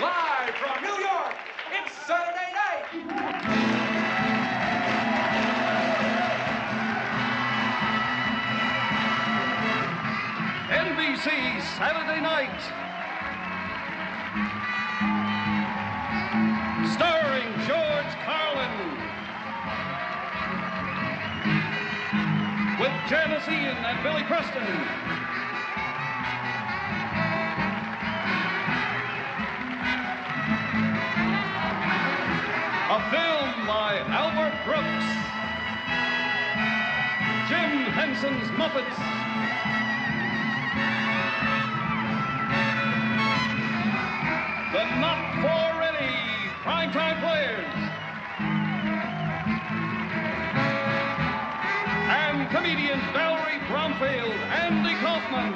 Live from New York, it's Saturday night. NBC Saturday Night. Starring George Carlin. With Janis Ian and Billy Preston. A film by Albert Brooks. Jim Henson's Muppets. the not for ready primetime players. And comedians Valerie Bromfield, Andy Kaufman.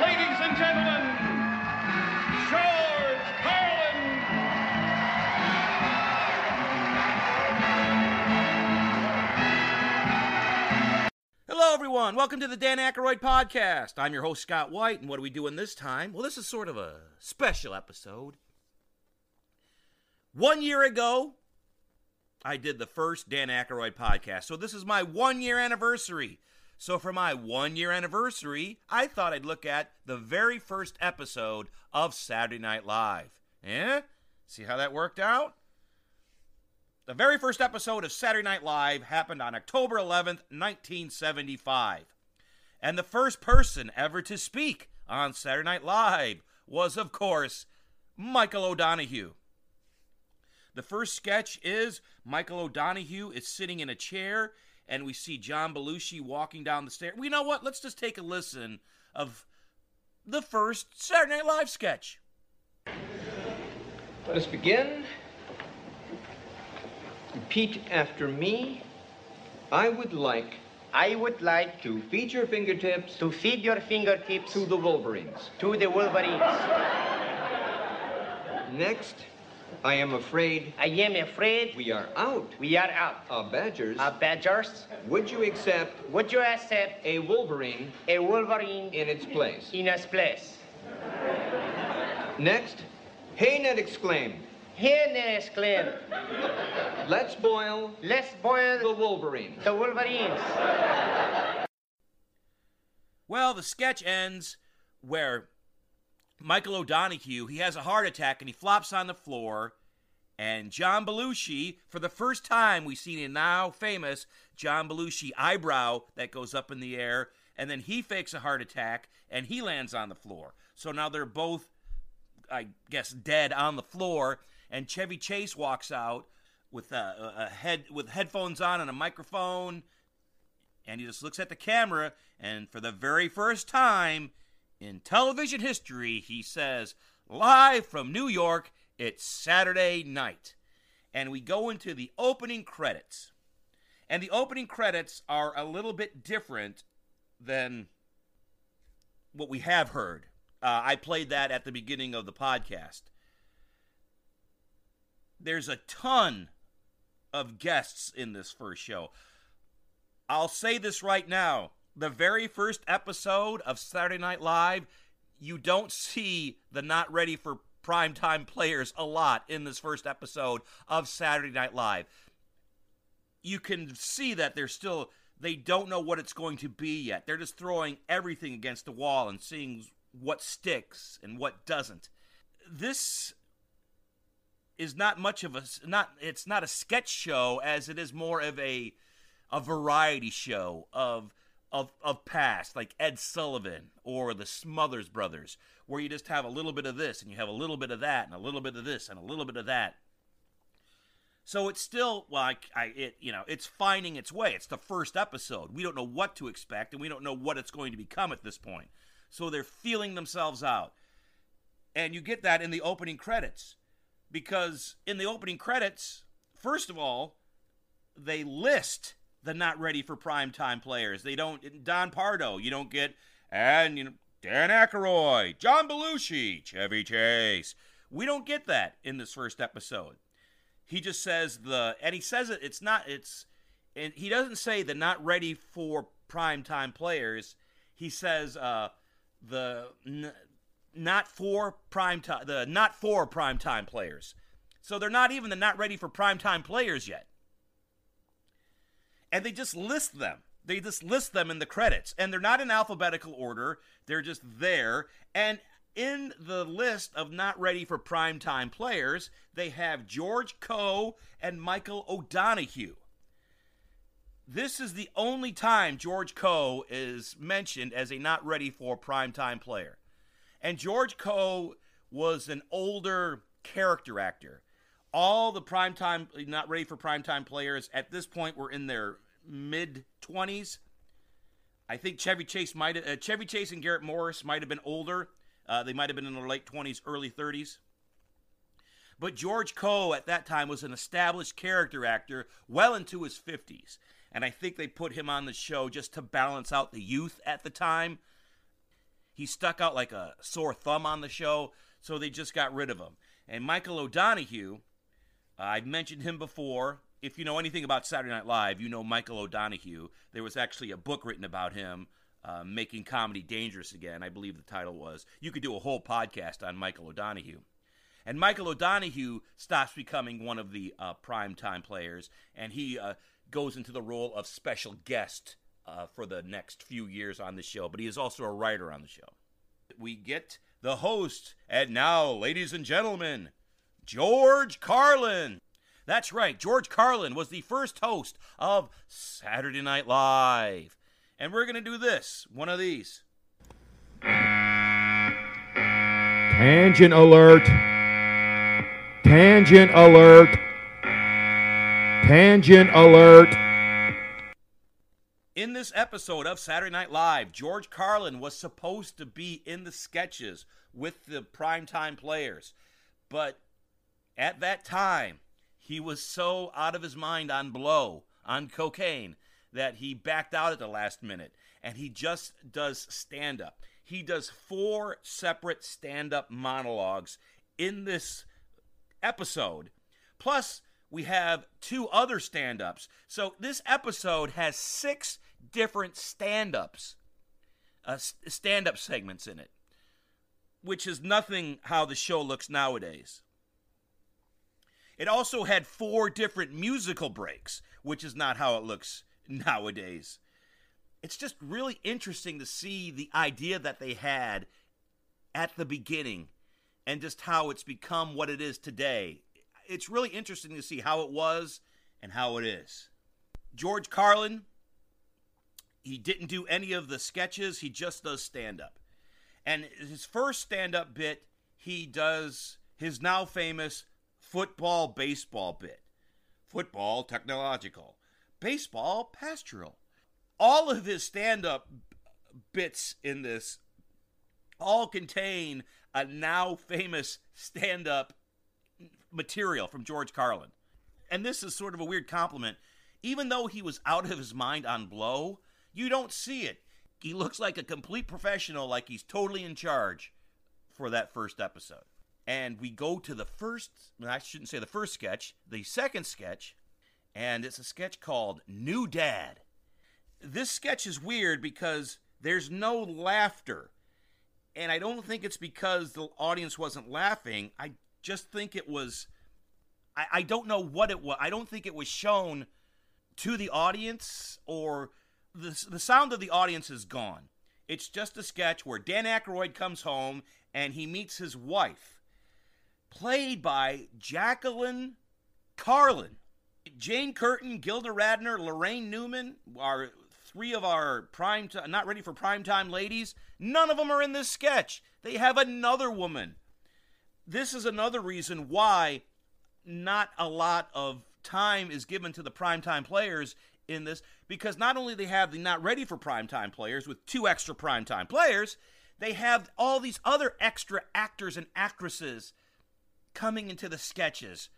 Ladies and gentlemen, George Hello, everyone. Welcome to the Dan Aykroyd Podcast. I'm your host, Scott White, and what are we doing this time? Well, this is sort of a special episode. One year ago, I did the first Dan Aykroyd Podcast, so this is my one year anniversary. So, for my one year anniversary, I thought I'd look at the very first episode of Saturday Night Live. Eh? See how that worked out? The very first episode of Saturday Night Live happened on October 11th, 1975. And the first person ever to speak on Saturday Night Live was, of course, Michael O'Donoghue. The first sketch is Michael O'Donoghue is sitting in a chair, and we see John Belushi walking down the stairs. We know what? Let's just take a listen of the first Saturday Night Live sketch. Let us begin. Repeat after me. I would like I would like to feed your fingertips to feed your fingertips to the Wolverines. to the Wolverines. Next, I am afraid I am afraid we are out we are out. of Badgers. Uh, Badgers, Would you accept would you accept a Wolverine a Wolverine in its place? in its place? Next, Haynet exclaimed, Here is clear. let's boil Let's boil. the boil Wolverine. the Wolverines. Well, the sketch ends where Michael O'Donoghue, he has a heart attack and he flops on the floor. And John Belushi, for the first time, we see a now famous John Belushi eyebrow that goes up in the air. And then he fakes a heart attack and he lands on the floor. So now they're both, I guess, dead on the floor. And Chevy Chase walks out with a, a head with headphones on and a microphone and he just looks at the camera and for the very first time in television history he says live from new york it's saturday night. And we go into the opening credits. And the opening credits are a little bit different than what we have heard. Uh, i played that at the beginning of the podcast there's a ton of guests in this first show I'll say this right now. The very first episode of Saturday Night Live, you don't see the not ready for primetime players a lot in this first episode of Saturday Night Live. You can see that they're still they don't know what it's going to be yet. They're just throwing everything against the wall and seeing what sticks and what doesn't. This is not much of a not it's not a sketch show as it is more of a a variety show of of of past like Ed Sullivan or the Smothers Brothers where you just have a little bit of this and you have a little bit of that and a little bit of this and a little bit of that. So it's still like I it you know it's finding its way. It's the first episode. We don't know what to expect and we don't know what it's going to become at this point. So they're feeling themselves out. And you get that in the opening credits because in the opening credits, first of all, they list the not ready for prime time players. They don't Don Pardo, you don't get and you know Dan Aykroyd, John Belushi, Chevy Chase. We don't get that in this first episode. He just says the and he says it it's not it's and he doesn't say the not ready for prime time players. He says uh the not for prime time the not for prime time players. So they're not even the not ready for prime time players yet. And they just list them. They just list them in the credits and they're not in alphabetical order. They're just there and in the list of not ready for prime time players, they have George Coe and Michael O'Donoghue. This is the only time George Coe is mentioned as a not ready for primetime player. And George Coe was an older character actor. All the primetime, not ready for primetime players at this point were in their mid 20s. I think Chevy Chase might uh, Chevy Chase and Garrett Morris might have been older. Uh, they might have been in their late 20s, early 30s. But George Coe at that time was an established character actor well into his 50s. And I think they put him on the show just to balance out the youth at the time. He stuck out like a sore thumb on the show, so they just got rid of him. And Michael O'Donoghue, uh, I've mentioned him before. If you know anything about Saturday Night Live, you know Michael O'Donoghue. There was actually a book written about him, uh, Making Comedy Dangerous Again, I believe the title was. You could do a whole podcast on Michael O'Donoghue. And Michael O'Donoghue stops becoming one of the uh, primetime players, and he uh, goes into the role of special guest uh, for the next few years on the show. But he is also a writer on the show. We get the host, and now, ladies and gentlemen, George Carlin. That's right, George Carlin was the first host of Saturday Night Live. And we're going to do this one of these. Tangent alert. Tangent alert. Tangent alert. In this episode of Saturday Night Live, George Carlin was supposed to be in the sketches with the primetime players. But at that time, he was so out of his mind on blow, on cocaine, that he backed out at the last minute. And he just does stand up. He does four separate stand up monologues in this episode. Plus, we have two other stand ups. So this episode has six different stand ups, uh, stand up segments in it, which is nothing how the show looks nowadays. It also had four different musical breaks, which is not how it looks nowadays. It's just really interesting to see the idea that they had at the beginning and just how it's become what it is today. It's really interesting to see how it was and how it is. George Carlin, he didn't do any of the sketches, he just does stand up. And his first stand up bit, he does his now famous football baseball bit. Football technological, baseball pastoral. All of his stand up bits in this all contain a now famous stand up material from George Carlin. And this is sort of a weird compliment. Even though he was out of his mind on blow, you don't see it. He looks like a complete professional, like he's totally in charge for that first episode. And we go to the first, I shouldn't say the first sketch, the second sketch, and it's a sketch called New Dad. This sketch is weird because there's no laughter. And I don't think it's because the audience wasn't laughing. I just think it was. I, I don't know what it was. I don't think it was shown to the audience or the, the sound of the audience is gone. It's just a sketch where Dan Aykroyd comes home and he meets his wife, played by Jacqueline Carlin. Jane Curtin, Gilda Radner, Laraine Newman are three of our prime t- not ready for prime time ladies. None of them are in this sketch. They have another woman. This is another reason why not a lot of time is given to the primetime players in this because not only they have the not ready for primetime players with two extra primetime players, they have all these other extra actors and actresses coming into the sketches.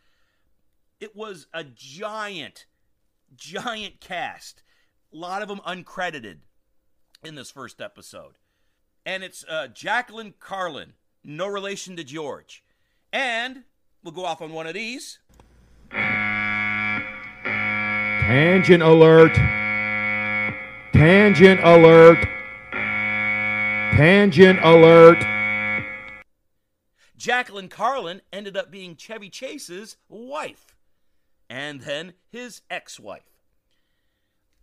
It was a giant, giant cast. A lot of them uncredited in this first episode. And it's uh, Jacqueline Carlin, no relation to George. And we'll go off on one of these. Tangent alert. Tangent alert. Tangent alert. Jacqueline Carlin ended up being Chevy Chase's wife and then his ex wife.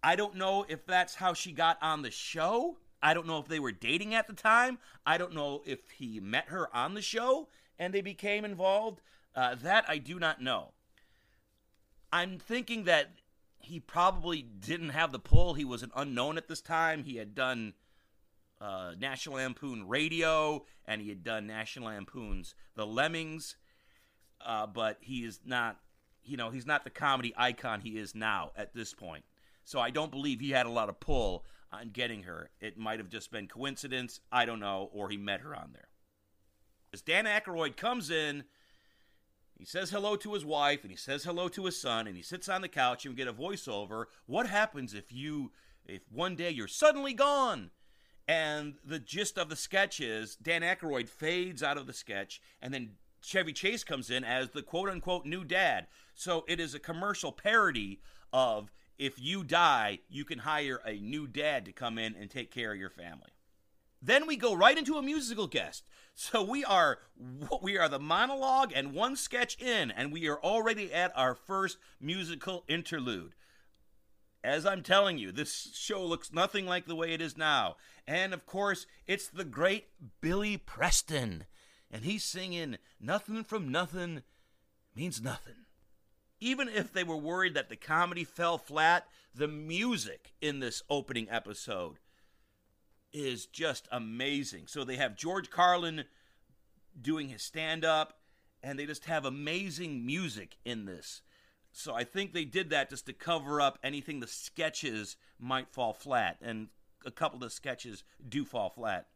I don't know if that's how she got on the show. I don't know if they were dating at the time. I don't know if he met her on the show and they became involved. Uh, that I do not know. I'm thinking that he probably didn't have the pull. He was an unknown at this time. He had done uh, National Lampoon Radio and he had done National Lampoon's The Lemmings, uh, but he is not, you know, he's not the comedy icon he is now at this point. So I don't believe he had a lot of pull on getting her. It might have just been coincidence, I don't know, or he met her on there. As Dan Aykroyd comes in, he says hello to his wife and he says hello to his son and he sits on the couch and we get a voiceover. What happens if you if one day you're suddenly gone? And the gist of the sketch is Dan Aykroyd fades out of the sketch and then Chevy Chase comes in as the quote unquote new dad. So it is a commercial parody of if you die, you can hire a new dad to come in and take care of your family. Then we go right into a musical guest. So we are we are the monologue and one sketch in, and we are already at our first musical interlude. As I'm telling you, this show looks nothing like the way it is now. And of course, it's the great Billy Preston. And he's singing Nothing from Nothing Means Nothing. Even if they were worried that the comedy fell flat, the music in this opening episode is just amazing. So they have George Carlin doing his stand up, and they just have amazing music in this. So I think they did that just to cover up anything the sketches might fall flat, and a couple of the sketches do fall flat.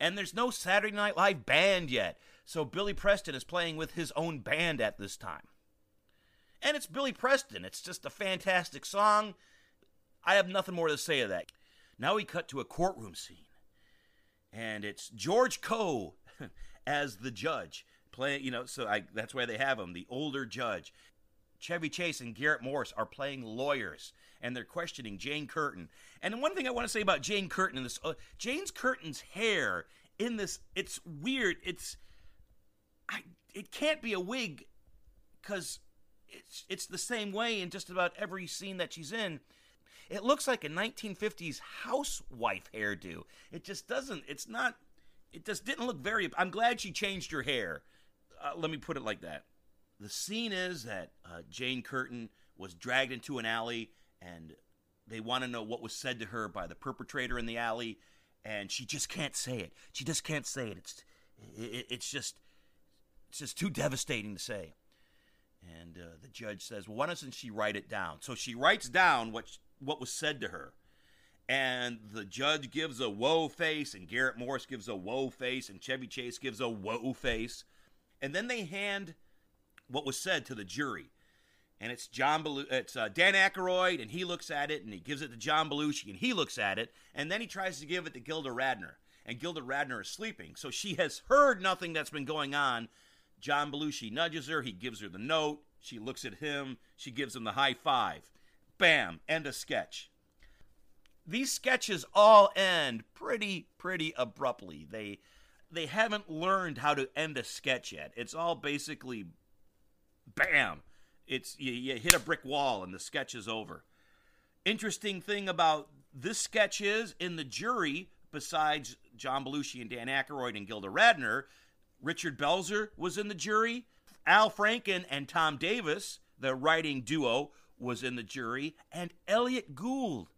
And there's no Saturday Night Live band yet, so Billy Preston is playing with his own band at this time. And it's Billy Preston. It's just a fantastic song. I have nothing more to say of that. Now we cut to a courtroom scene. And it's George Coe as the judge. Playing, you know, so I, that's why they have him, the older judge. Chevy Chase and Garrett Morris are playing lawyers, and they're questioning Jane Curtin. And one thing I want to say about Jane Curtin in this, uh, Jane's Curtin's hair in this, it's weird. It's, I, it can't be a wig, because it's it's the same way in just about every scene that she's in. It looks like a 1950s housewife hairdo. It just doesn't. It's not. It just didn't look very. I'm glad she changed her hair. Uh, let me put it like that. The scene is that uh, Jane Curtin was dragged into an alley, and they want to know what was said to her by the perpetrator in the alley, and she just can't say it. She just can't say it. It's it, it's just it's just too devastating to say. And uh, the judge says, well, "Why doesn't she write it down?" So she writes down what what was said to her. And the judge gives a whoa face, and Garrett Morris gives a whoa face, and Chevy Chase gives a whoa face. And then they hand what was said to the jury. And it's John Belu- it's uh, Dan Aykroyd, and he looks at it, and he gives it to John Belushi, and he looks at it, and then he tries to give it to Gilda Radner. And Gilda Radner is sleeping, so she has heard nothing that's been going on. John Belushi nudges her, he gives her the note, she looks at him, she gives him the high five. Bam, end of sketch. These sketches all end pretty pretty abruptly. They they haven't learned how to end a sketch yet. It's all basically bam. It's you, you hit a brick wall and the sketch is over. Interesting thing about this sketch is in the jury, besides John Belushi and Dan Aykroyd and Gilda Radner, Richard Belzer was in the jury. Al Franken and Tom Davis, the writing duo, was in the jury, and Elliot Gould,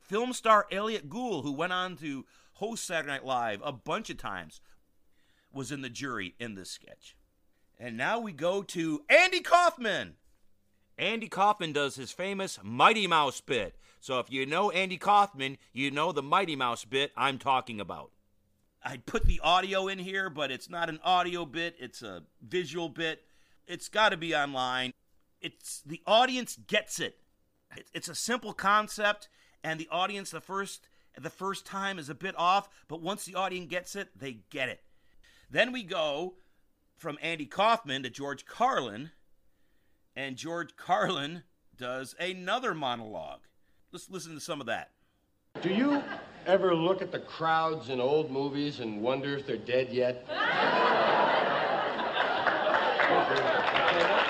film star Elliot Gould, who went on to host Saturday Night Live a bunch of times, was in the jury in this sketch. And now we go to Andy Kaufman. Andy Kaufman does his famous Mighty Mouse bit. So if you know Andy Kaufman, you know the Mighty Mouse bit I'm talking about. I'd put the audio in here, but it's not an audio bit, it's a visual bit. It's got to be online. It's the audience gets it. It's a simple concept and the audience the first the first time is a bit off, but once the audience gets it, they get it. Then we go from Andy Kaufman to George Carlin, and George Carlin does another monologue. Let's listen to some of that. Do you Ever look at the crowds in old movies and wonder if they're dead yet?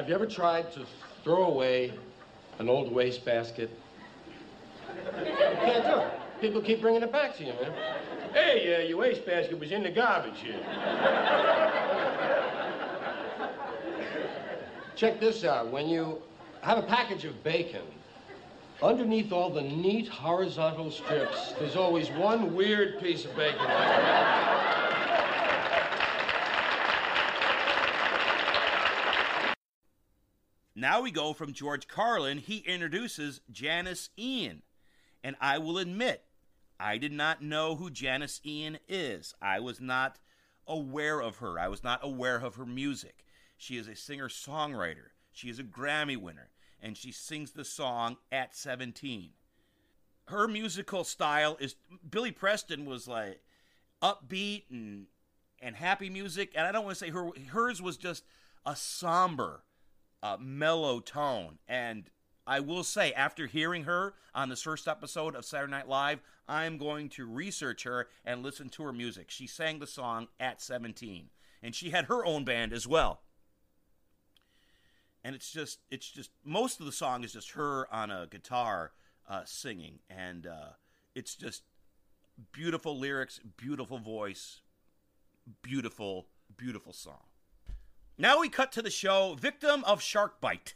Have you ever tried to throw away an old wastebasket? You can't do it. People keep bringing it back to you, man. Hey, uh, your wastebasket was in the garbage here. Check this out. When you have a package of bacon, underneath all the neat horizontal strips, there's always one weird piece of bacon. Now we go from George Carlin. He introduces Janis Ian. And I will admit, I did not know who Janis Ian is. I was not aware of her. I was not aware of her music. She is a singer songwriter. She is a Grammy winner. And she sings the song at 17. Her musical style is Billy Preston was like upbeat and and happy music. And I don't want to say her hers was just a somber, uh, mellow tone. And I will say, after hearing her on this first episode of Saturday Night Live, I'm going to research her and listen to her music. She sang the song at 17, and she had her own band as well. And it's just, it's just, most of the song is just her on a guitar uh, singing, and uh, it's just beautiful lyrics, beautiful voice, beautiful, beautiful song. Now we cut to the show Victim of Shark Bite.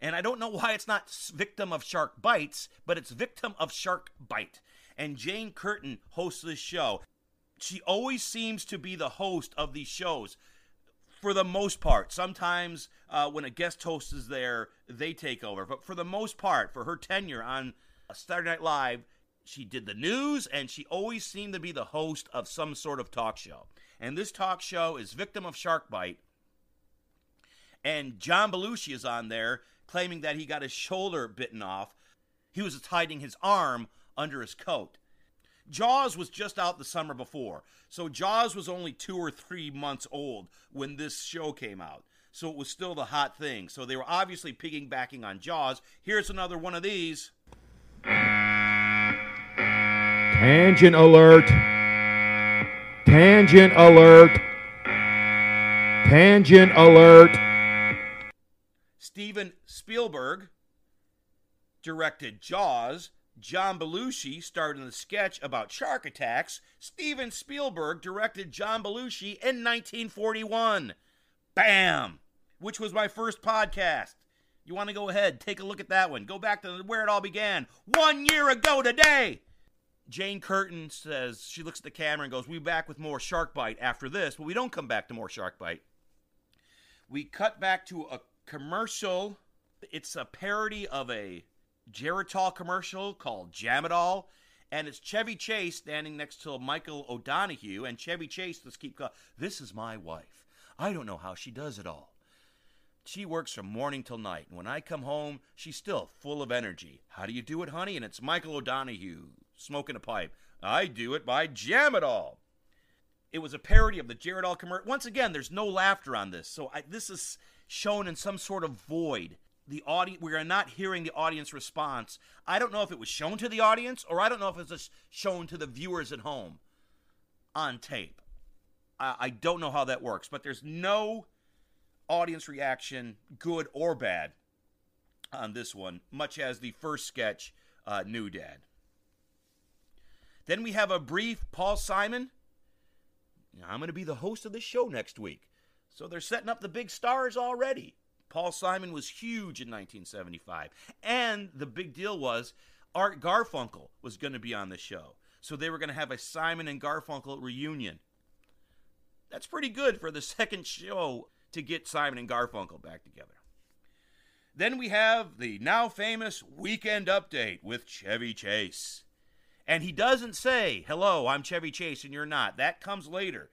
And I don't know why it's not Victim of Shark Bites, but it's Victim of Shark Bite. And Jane Curtin hosts this show. She always seems to be the host of these shows for the most part. Sometimes uh, when a guest host is there, they take over. But for the most part, for her tenure on Saturday Night Live, she did the news and she always seemed to be the host of some sort of talk show. And this talk show is Victim of Shark Bite. And John Belushi is on there claiming that he got his shoulder bitten off. He was hiding his arm under his coat. Jaws was just out the summer before, so Jaws was only two or three months old when this show came out. So it was still the hot thing. So they were obviously piggybacking on Jaws. Here's another one of these. Tangent alert. Tangent alert. Tangent alert. Steven Spielberg directed Jaws. John Belushi starred in the sketch about shark attacks. Steven Spielberg directed John Belushi in 1941. Bam! Which was my first podcast. You want to go ahead, take a look at that one. Go back to where it all began. One year ago today! Jane Curtin says, she looks at the camera and goes, We'll be back with more Shark Bite after this, but we don't come back to more Shark Bite. We cut back to a commercial. It's a parody of a Geritol commercial called Jamitol. And it's Chevy Chase standing next to Michael O'Donoghue. And Chevy Chase just keep going, This is my wife. I don't know how she does it all. She works from morning till night. And when I come home, she's still full of energy. How do you do it, honey? And it's Michael O'Donoghue smoking a pipe. I do it by Jamitol. It All. It was a parody of the Geritol commercial. Once again, there's no laughter on this. So I, this is shown in some sort of void. The audience, we are not hearing the audience response. I don't know if it was shown to the audience or I don't know if it was just shown to the viewers at home on tape. I, I don't know how that works, but there's no audience reaction, good or bad, on this one, much as the first sketch, uh, New Dad. Then we have a brief Paul Simon. I'm going to be the host of this show next week. So they're setting up the big stars already. Paul Simon was huge in 1975. And the big deal was Art Garfunkel was going to be on the show. So they were going to have a Simon and Garfunkel reunion. That's pretty good for the second show to get Simon and Garfunkel back together. Then we have the now famous Weekend Update with Chevy Chase. And he doesn't say, Hello, I'm Chevy Chase and you're not. That comes later.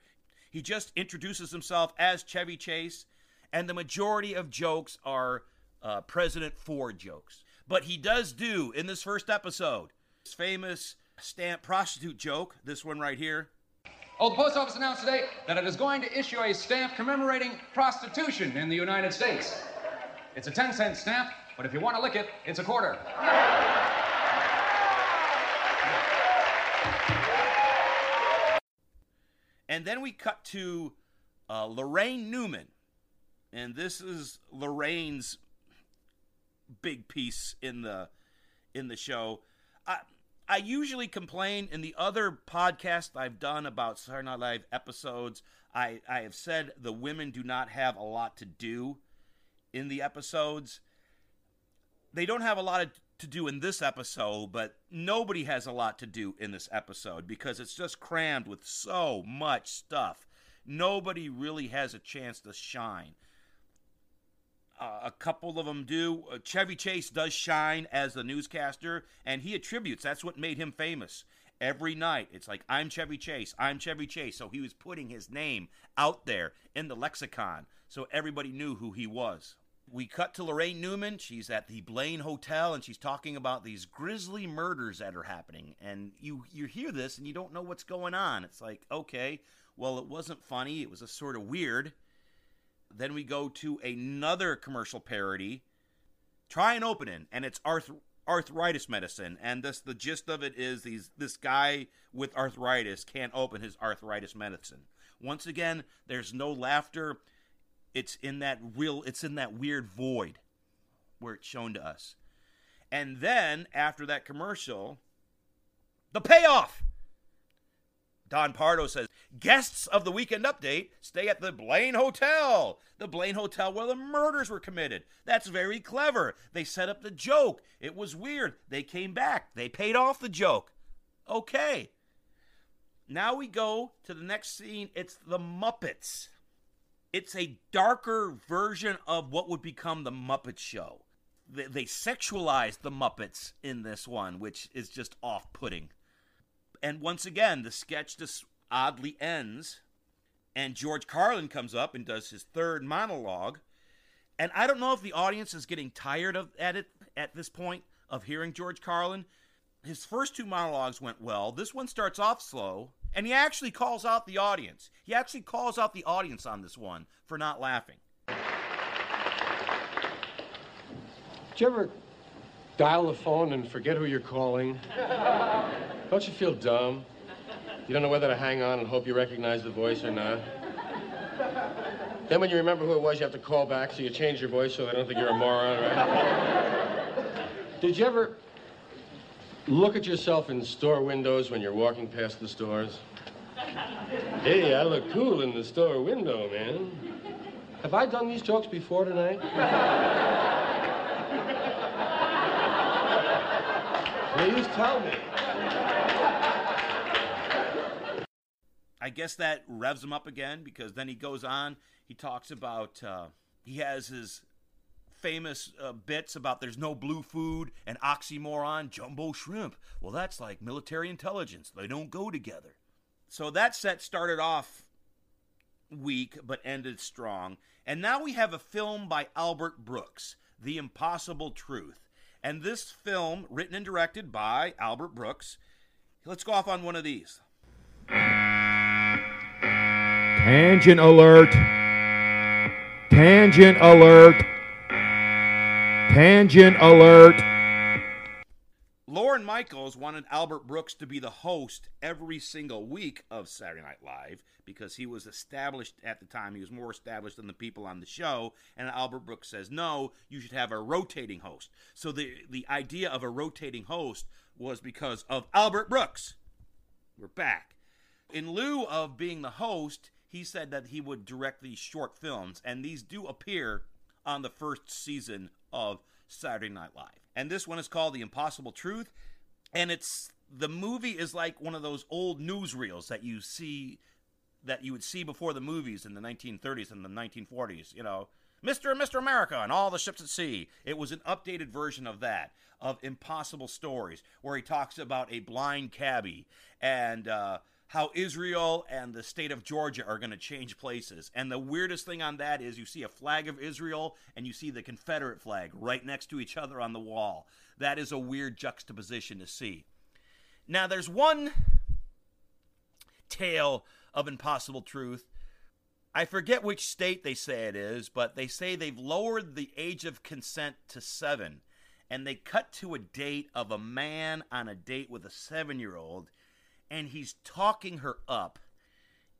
He just introduces himself as Chevy Chase, and the majority of jokes are uh, President Ford jokes. But he does do, in this first episode, his famous stamp prostitute joke, this one right here. Oh, the post office announced today that it is going to issue a stamp commemorating prostitution in the United States. It's a 10 cent stamp, but if you want to lick it, it's a quarter. And then we cut to uh, Laraine Newman. And this is Laraine's big piece in the in the show. I I usually complain in the other podcast I've done about Saturday Night Live episodes. I, I have said the women do not have a lot to do in the episodes. They don't have a lot of, to do in this episode, but nobody has a lot to do in this episode because it's just crammed with so much stuff. Nobody really has a chance to shine. Uh, a couple of them do. Uh, Chevy Chase does shine as the newscaster, and he attributes that's what made him famous. Every night, it's like, I'm Chevy Chase, I'm Chevy Chase. So he was putting his name out there in the lexicon so everybody knew who he was. We cut to Laraine Newman. She's at the Blaine Hotel and she's talking about these grisly murders that are happening. And you you hear this and you don't know what's going on. It's like, okay, well, it wasn't funny. It was a sort of weird. Then we go to another commercial parody. Try and open it, and it's arth- arthritis medicine. And this the gist of it is these this guy with arthritis can't open his arthritis medicine. Once again, there's no laughter. It's in that real it's in that weird void where it's shown to us. And then after that commercial, the payoff. Don Pardo says, guests of the weekend update stay at the Blaine Hotel. The Blaine Hotel where the murders were committed. That's very clever. They set up the joke. It was weird. They came back. They paid off the joke. Okay. Now we go to the next scene. It's the Muppets. It's a darker version of what would become the Muppet Show. They, they the Muppets in this one, which is just off putting. And once again, the sketch just oddly ends, and George Carlin comes up and does his third monologue. And I don't know if the audience is getting tired of at it at this point of hearing George Carlin. His first two monologues went well. This one starts off slow, and he actually calls out the audience. He actually calls out the audience on this one for not laughing. Did you ever dial the phone and forget who you're calling? Don't you feel dumb? You don't know whether to hang on and hope you recognize the voice or not. Then when you remember who it was, you have to call back, so you change your voice so they don't think you're a moron, right? Did you ever look at yourself in store windows when you're walking past the stores? Hey, I look cool in the store window, man. Have I done these jokes before tonight? Please tell me. I guess that revs him up again because then he goes on. He talks about uh, he has his famous uh, bits about there's no blue food and oxymoron, jumbo shrimp. Well, that's like military intelligence. They don't go together. So that set started off weak but ended strong. And now we have a film by Albert Brooks, The Impossible Truth. And this film, written and directed by Albert Brooks, let's go off on one of these. Tangent alert. Tangent alert. Tangent alert. Lorne Michaels wanted Albert Brooks to be the host every single week of Saturday Night Live because he was established at the time. He was more established than the people on the show. And Albert Brooks says, no, you should have a rotating host. So the, the idea of a rotating host was because of Albert Brooks. We're back. In lieu of being the host, he said that he would direct these short films, and these do appear on the first season of Saturday Night Live. And this one is called The Impossible Truth, and it's the movie is like one of those old newsreels that you see that you would see before the movies in the 1930s and the 1940s, you know, Mr. and Mr. America and all the ships at sea. It was an updated version of that, of Impossible Stories, where he talks about a blind cabbie and uh, how Israel and the state of Georgia are going to change places. And the weirdest thing on that is you see a flag of Israel and you see the Confederate flag right next to each other on the wall. That is a weird juxtaposition to see. Now, there's one tale of impossible truth I forget which state they say it is, but they say they've lowered the age of consent to seven. And they cut to a date of a man on a date with a seven year old, and he's talking her up.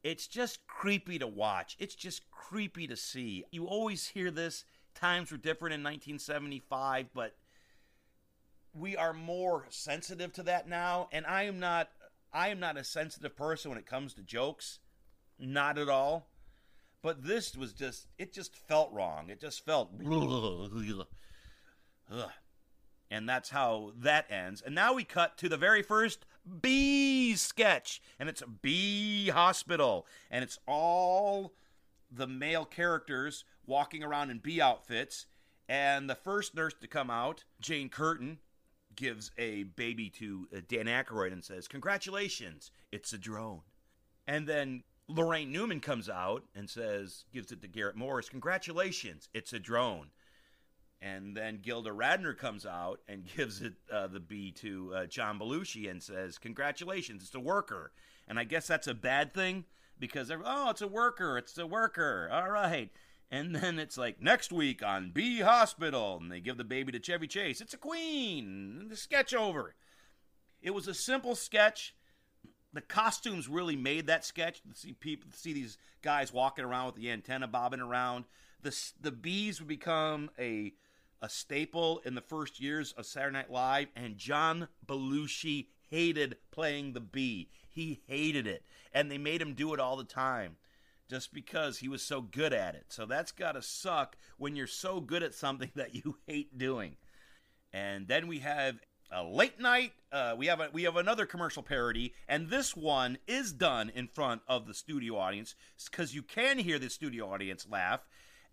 It's just creepy to watch. It's just creepy to see. You always hear this. Times were different in 1975, but we are more sensitive to that now. And I am not. I am not a sensitive person when it comes to jokes. Not at all. But this was just. It just felt wrong. It just felt. And that's how that ends. And now we cut to the very first bee sketch. And it's bee hospital. And it's all the male characters walking around in bee outfits. And the first nurse to come out, Jane Curtin, gives a baby to uh, Dan Aykroyd and says, Congratulations, it's a drone. And then Laraine Newman comes out and says, gives it to Garrett Morris, Congratulations, it's a drone. And then Gilda Radner comes out and gives it uh, the B to uh, John Belushi and says, "Congratulations, it's a worker." And I guess that's a bad thing because oh, it's a worker, it's a worker. All right. And then it's like next week on B Hospital, and they give the baby to Chevy Chase. It's a queen. And the sketch over. It was a simple sketch. The costumes really made that sketch. To see people, see these guys walking around with the antenna bobbing around. The the bees would become a a staple in the first years of Saturday Night Live, and John Belushi hated playing the bee. He hated it, and they made him do it all the time just because he was so good at it. So that's got to suck when you're so good at something that you hate doing. And then we have a late night. Uh, we have a, we have another commercial parody, and this one is done in front of the studio audience because you can hear the studio audience laugh.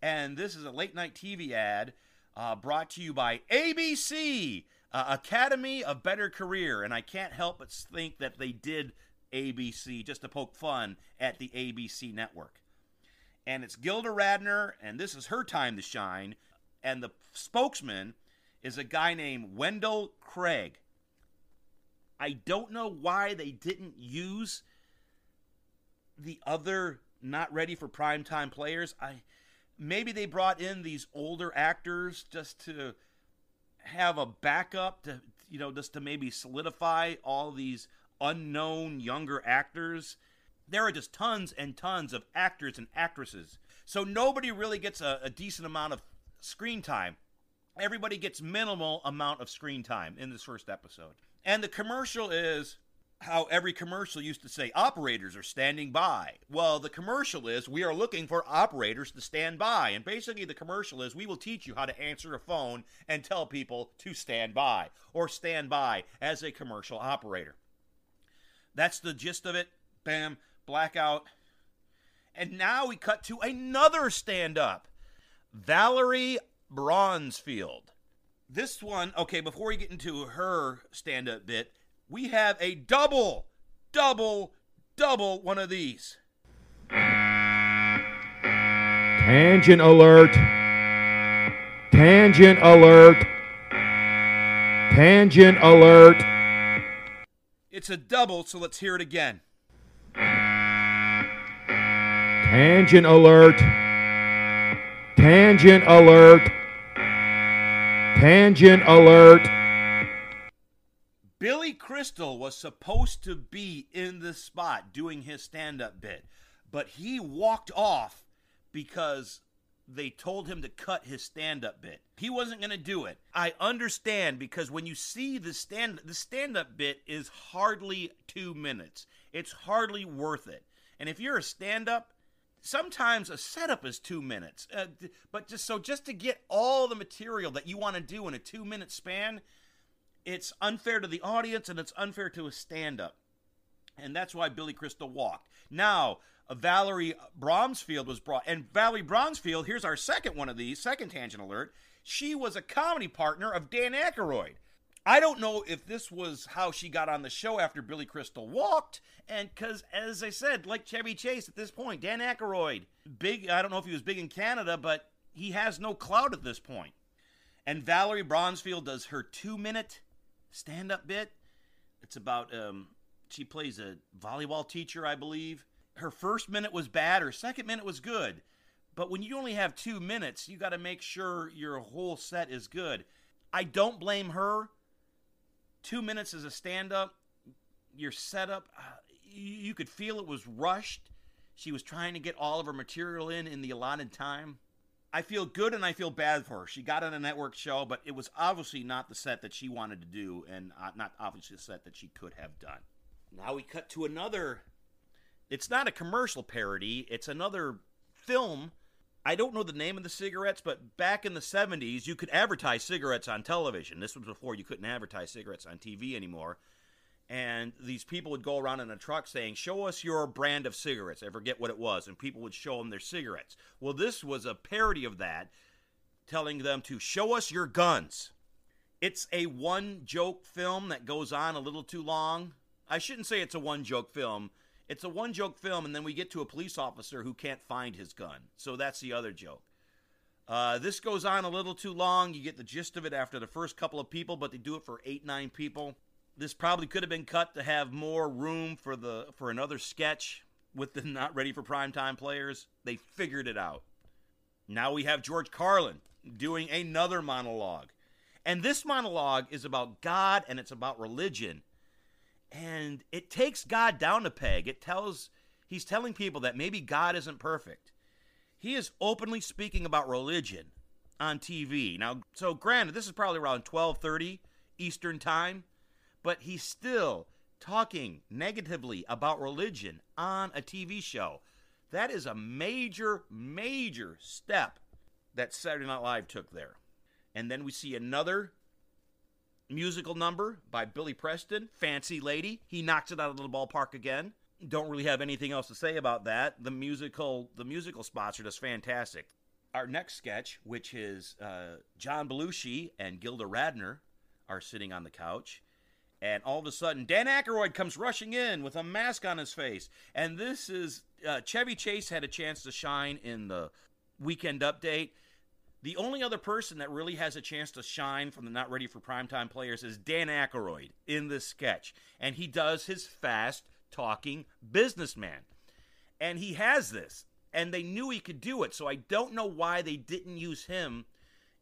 And this is a late night TV ad uh, brought to you by ABC, uh, Academy of Better Career. And I can't help but think that they did ABC just to poke fun at the ABC network. And it's Gilda Radner, and this is her time to shine. And the spokesman is a guy named Wendell Craig. I don't know why they didn't use the other not ready for primetime players. I maybe they brought in these older actors just to have a backup to you know just to maybe solidify all these unknown younger actors. There are just tons and tons of actors and actresses. So nobody really gets a, a decent amount of screen time. Everybody gets minimal amount of screen time in this first episode. And the commercial is how every commercial used to say operators are standing by. Well, the commercial is we are looking for operators to stand by. And basically, the commercial is we will teach you how to answer a phone and tell people to stand by or stand by as a commercial operator. That's the gist of it. Bam, blackout. And now we cut to another stand up Valerie Bronzefield. This one, okay, before we get into her stand up bit, we have a double, double, double one of these. Tangent alert. Tangent alert. Tangent alert. It's a double, so let's hear it again. Tangent alert. Tangent alert. Tangent alert. Billy Crystal was supposed to be in the spot doing his stand up bit, but he walked off because they told him to cut his stand up bit. He wasn't going to do it. I understand because when you see the stand the stand up bit is hardly 2 minutes. It's hardly worth it. And if you're a stand up, sometimes a setup is 2 minutes. Uh, but just so just to get all the material that you want to do in a 2 minute span, it's unfair to the audience and it's unfair to a stand up. And that's why Billy Crystal walked. Now, Valerie Bromsfield was brought. And Valerie Bromsfield, here's our second one of these, second tangent alert. She was a comedy partner of Dan Aykroyd. I don't know if this was how she got on the show after Billy Crystal walked, and because, as I said, like Chevy Chase at this point, Dan Aykroyd, big, I don't know if he was big in Canada, but he has no clout at this point. And Valerie Bronsfield does her two minute stand up bit. It's about, um, she plays a volleyball teacher, I believe. her first minute was bad, her second minute was good. But when you only have two minutes, you got to make sure your whole set is good. I don't blame her. Two minutes as a stand up, your setup, uh, you, you could feel it was rushed. She was trying to get all of her material in in the allotted time. I feel good and I feel bad for her. She got on a network show, but it was obviously not the set that she wanted to do, and uh, not obviously the set that she could have done. Now we cut to another. It's not a commercial parody, it's another film. I don't know the name of the cigarettes, but back in the 70s, you could advertise cigarettes on television. This was before you couldn't advertise cigarettes on TV anymore. And these people would go around in a truck saying, Show us your brand of cigarettes. I forget what it was. And people would show them their cigarettes. Well, this was a parody of that, telling them to show us your guns. It's a one joke film that goes on a little too long. I shouldn't say it's a one joke film. It's a one joke film, and then we get to a police officer who can't find his gun. So that's the other joke. Uh, this goes on a little too long. You get the gist of it after the first couple of people, but they do it for eight, nine people. This probably could have been cut to have more room for the for another sketch with the not ready for primetime players. They figured it out. Now we have George Carlin doing another monologue. And this monologue is about God and it's about religion. And it takes God down a peg. It tells he's telling people that maybe God isn't perfect. He is openly speaking about religion on TV. Now, so granted, this is probably around 12:30 Eastern Time, but he's still talking negatively about religion on a TV show. That is a major, major step that Saturday Night Live took there. And then we see another musical number by Billy Preston, Fancy Lady. He knocks it out of the ballpark again. Don't really have anything else to say about that. The musical, the musical spots are just fantastic. Our next sketch, which is uh, John Belushi and Gilda Radner, are sitting on the couch, and all of a sudden Dan Aykroyd comes rushing in with a mask on his face, and this is uh, Chevy Chase had a chance to shine in the weekend update. The only other person that really has a chance to shine from the not ready for primetime players is Dan Aykroyd in this sketch. And he does his fast talking businessman. And he has this. And they knew he could do it. So I don't know why they didn't use him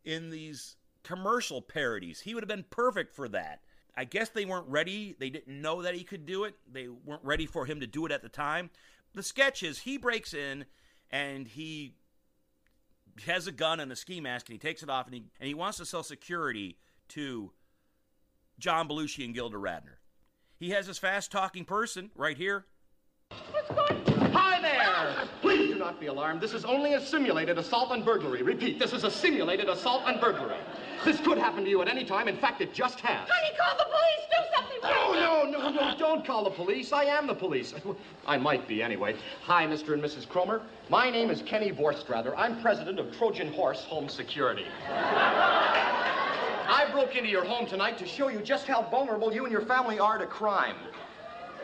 in these commercial parodies. He would have been perfect for that. I guess they weren't ready. They didn't know that he could do it. They weren't ready for him to do it at the time. The sketch is he breaks in and he has a gun and a ski mask and he takes it off and he, and he wants to sell security to John Belushi and Gilda Radner. He has this fast talking person right here. Hi there! Please do not be alarmed. This is only a simulated assault and burglary. Repeat, this is a simulated assault and burglary. This could happen to you at any time. In fact, it just has. Honey, call the police! Do something! No, no, no, no, don't call the police. I am the police. I might be anyway. Hi, Mr. and Mrs. Cromer. My name is Kenny Vorstrather. I'm president of Trojan Horse Home Security. I broke into your home tonight to show you just how vulnerable you and your family are to crime.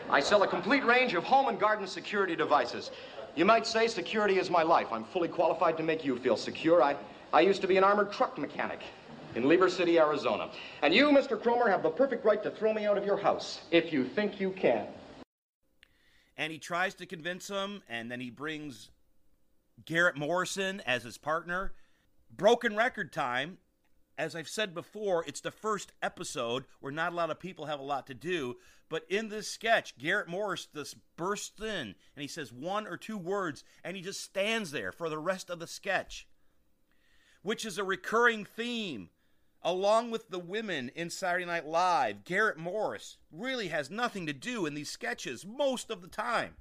I sell a complete range of home and garden security devices. You might say security is my life. I'm fully qualified to make you feel secure. I, I used to be an armored truck mechanic in Lever City, Arizona. And you, Mr. Cromer, have the perfect right to throw me out of your house if you think you can. And he tries to convince him, and then he brings Garrett Morrison as his partner. Broken record time. As I've said before, it's the first episode where not a lot of people have a lot to do. But in this sketch, Garrett Morris just bursts in and he says one or two words and he just stands there for the rest of the sketch, which is a recurring theme. Along with the women in Saturday Night Live, Garrett Morris really has nothing to do in these sketches most of the time.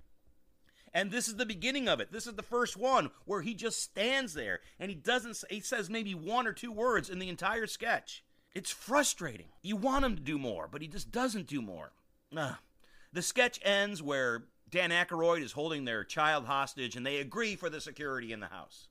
And this is the beginning of it. This is the first one where he just stands there and he doesn't he says maybe one or two words in the entire sketch. It's frustrating. You want him to do more, but he just doesn't do more. Ugh. The sketch ends where Dan Aykroyd is holding their child hostage and they agree for the security in the house.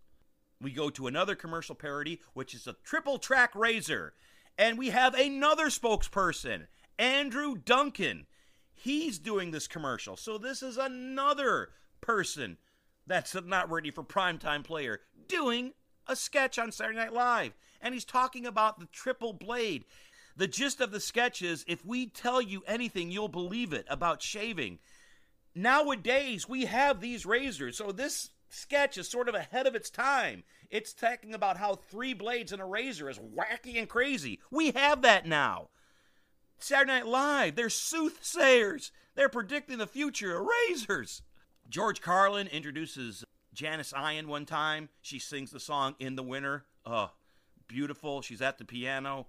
We go to another commercial parody, which is a triple track razor. And we have another spokesperson, Andrew Duncan. He's doing this commercial. So this is another person that's not ready for primetime player doing a sketch on Saturday Night Live. And he's talking about the triple blade. The gist of the sketch is if we tell you anything, you'll believe it about shaving. nowadays we have these razors. So this sketch is sort of ahead of its time. It's talking about how three blades in a razor is wacky and crazy. We have that now. Saturday Night Live, they're soothsayers. They're predicting the future of razors. George Carlin introduces Janis Ian one time. She sings the song In the Winter. Oh, beautiful. She's at the piano.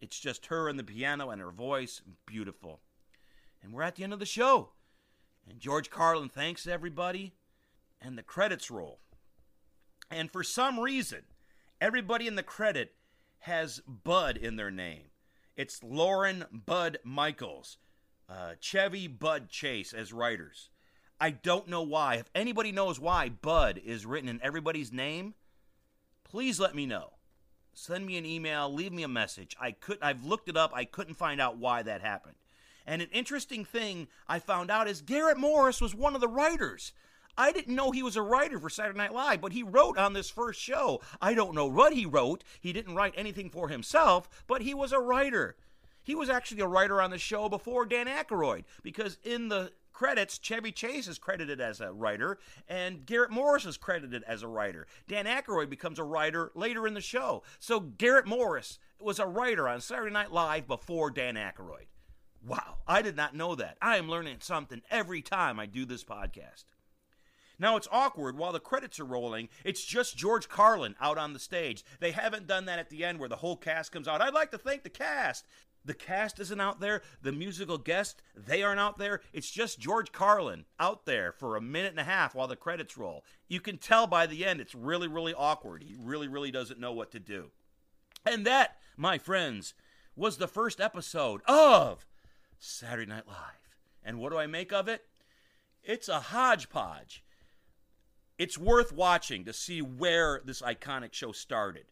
It's just her and the piano and her voice. Beautiful. And we're at the end of the show. And George Carlin thanks everybody, and the credits roll. And for some reason, everybody in the credit has Bud in their name. It's Lorne Bud Michaels, uh, Chevy Bud Chase as writers. I don't know why. If anybody knows why Bud is written in everybody's name, please let me know. Send me an email, leave me a message. I could I've looked it up. I couldn't find out why that happened. And an interesting thing I found out is Garrett Morris was one of the writers. I didn't know he was a writer for Saturday Night Live, but he wrote on this first show. I don't know what he wrote. He didn't write anything for himself, but he was a writer. He was actually a writer on the show before Dan Aykroyd, because in the credits, Chevy Chase is credited as a writer, and Garrett Morris is credited as a writer. Dan Aykroyd becomes a writer later in the show. So Garrett Morris was a writer on Saturday Night Live before Dan Aykroyd. Wow, I did not know that. I am learning something every time I do this podcast. Now it's awkward while the credits are rolling. It's just George Carlin out on the stage. They haven't done that at the end where the whole cast comes out. I'd like to thank the cast. The cast isn't out there. The musical guest, they aren't out there. It's just George Carlin out there for a minute and a half while the credits roll. You can tell by the end it's really, really awkward. He really, really doesn't know what to do. And that, my friends, was the first episode of Saturday Night Live. And what do I make of it? It's a hodgepodge. It's worth watching to see where this iconic show started.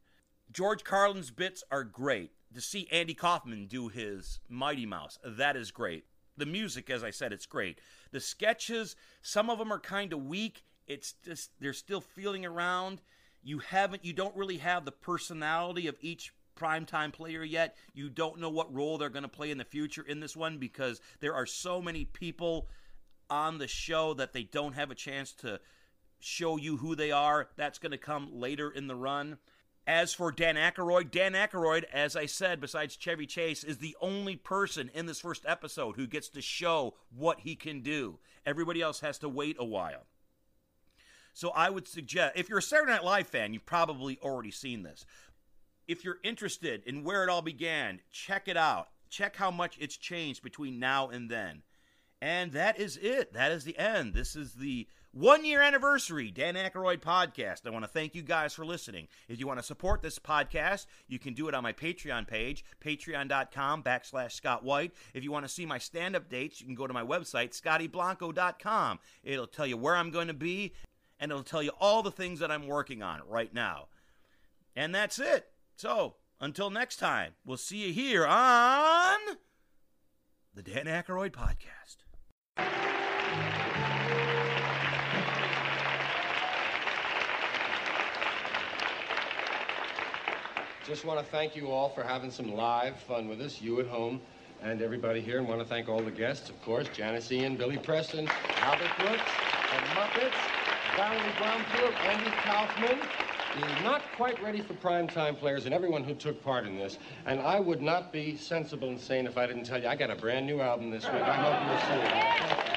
George Carlin's bits are great. To see Andy Kaufman do his Mighty Mouse, that is great. The music, as I said, it's great. The sketches, some of them are kind of weak. It's just they're still feeling around. You haven't you don't really have the personality of each primetime player yet. You don't know what role they're going to play in the future in this one because there are so many people on the show that they don't have a chance to show you who they are. That's going to come later in the run. As for Dan Aykroyd, Dan Aykroyd, as I said, besides Chevy Chase, is the only person in this first episode who gets to show what he can do. Everybody else has to wait a while. So I would suggest, if you're a Saturday Night Live fan, you've probably already seen this. If you're interested in where it all began, check it out. Check how much it's changed between now and then. And that is it. That is the end. This is the one year anniversary Dan Aykroyd podcast. I want to thank you guys for listening. If you want to support this podcast, you can do it on my Patreon page, patreon.com backslash Scott White. If you want to see my stand up dates, you can go to my website, scottyblanco.com. It'll tell you where I'm going to be, and it'll tell you all the things that I'm working on right now. And that's it. So, until next time, we'll see you here on the Dan Aykroyd Podcast. Just want to thank you all for having some live fun with us, you at home and everybody here. And want to thank all the guests, of course, Janis Ian, Billy Preston, Albert Brooks, the Muppets, Valerie Bromfield, Andy Kaufman, the not quite ready for primetime players, and everyone who took part in this. And I would not be sensible and sane if I didn't tell you I got a brand new album this week. I hope you'll see it.